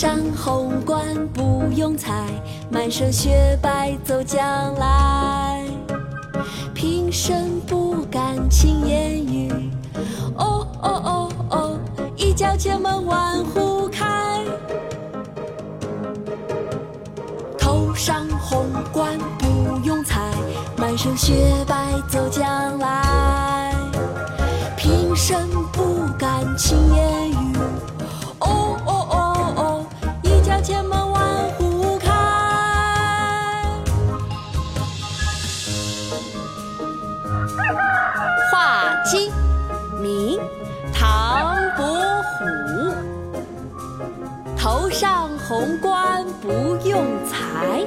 上红冠不用裁，满身雪白走将来。平生不敢轻言语，哦哦哦哦，一脚千门万户开。头上红冠不用裁，满身雪白走将来。平生画鸡，明，唐伯虎。头上红冠不用裁，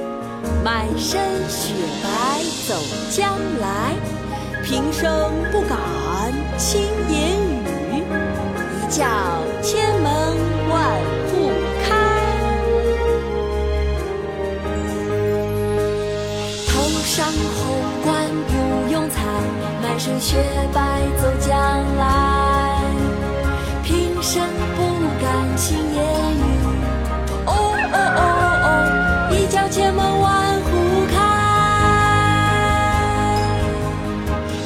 满身雪白走将来。平生不敢轻言语，一叫千门万户开。头上，满身雪白走将来。平生不敢轻言语，哦哦哦哦，一叫千门万户开。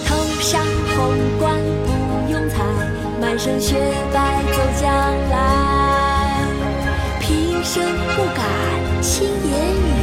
头上红冠不用裁，满身雪白走将来。平生不敢轻言语，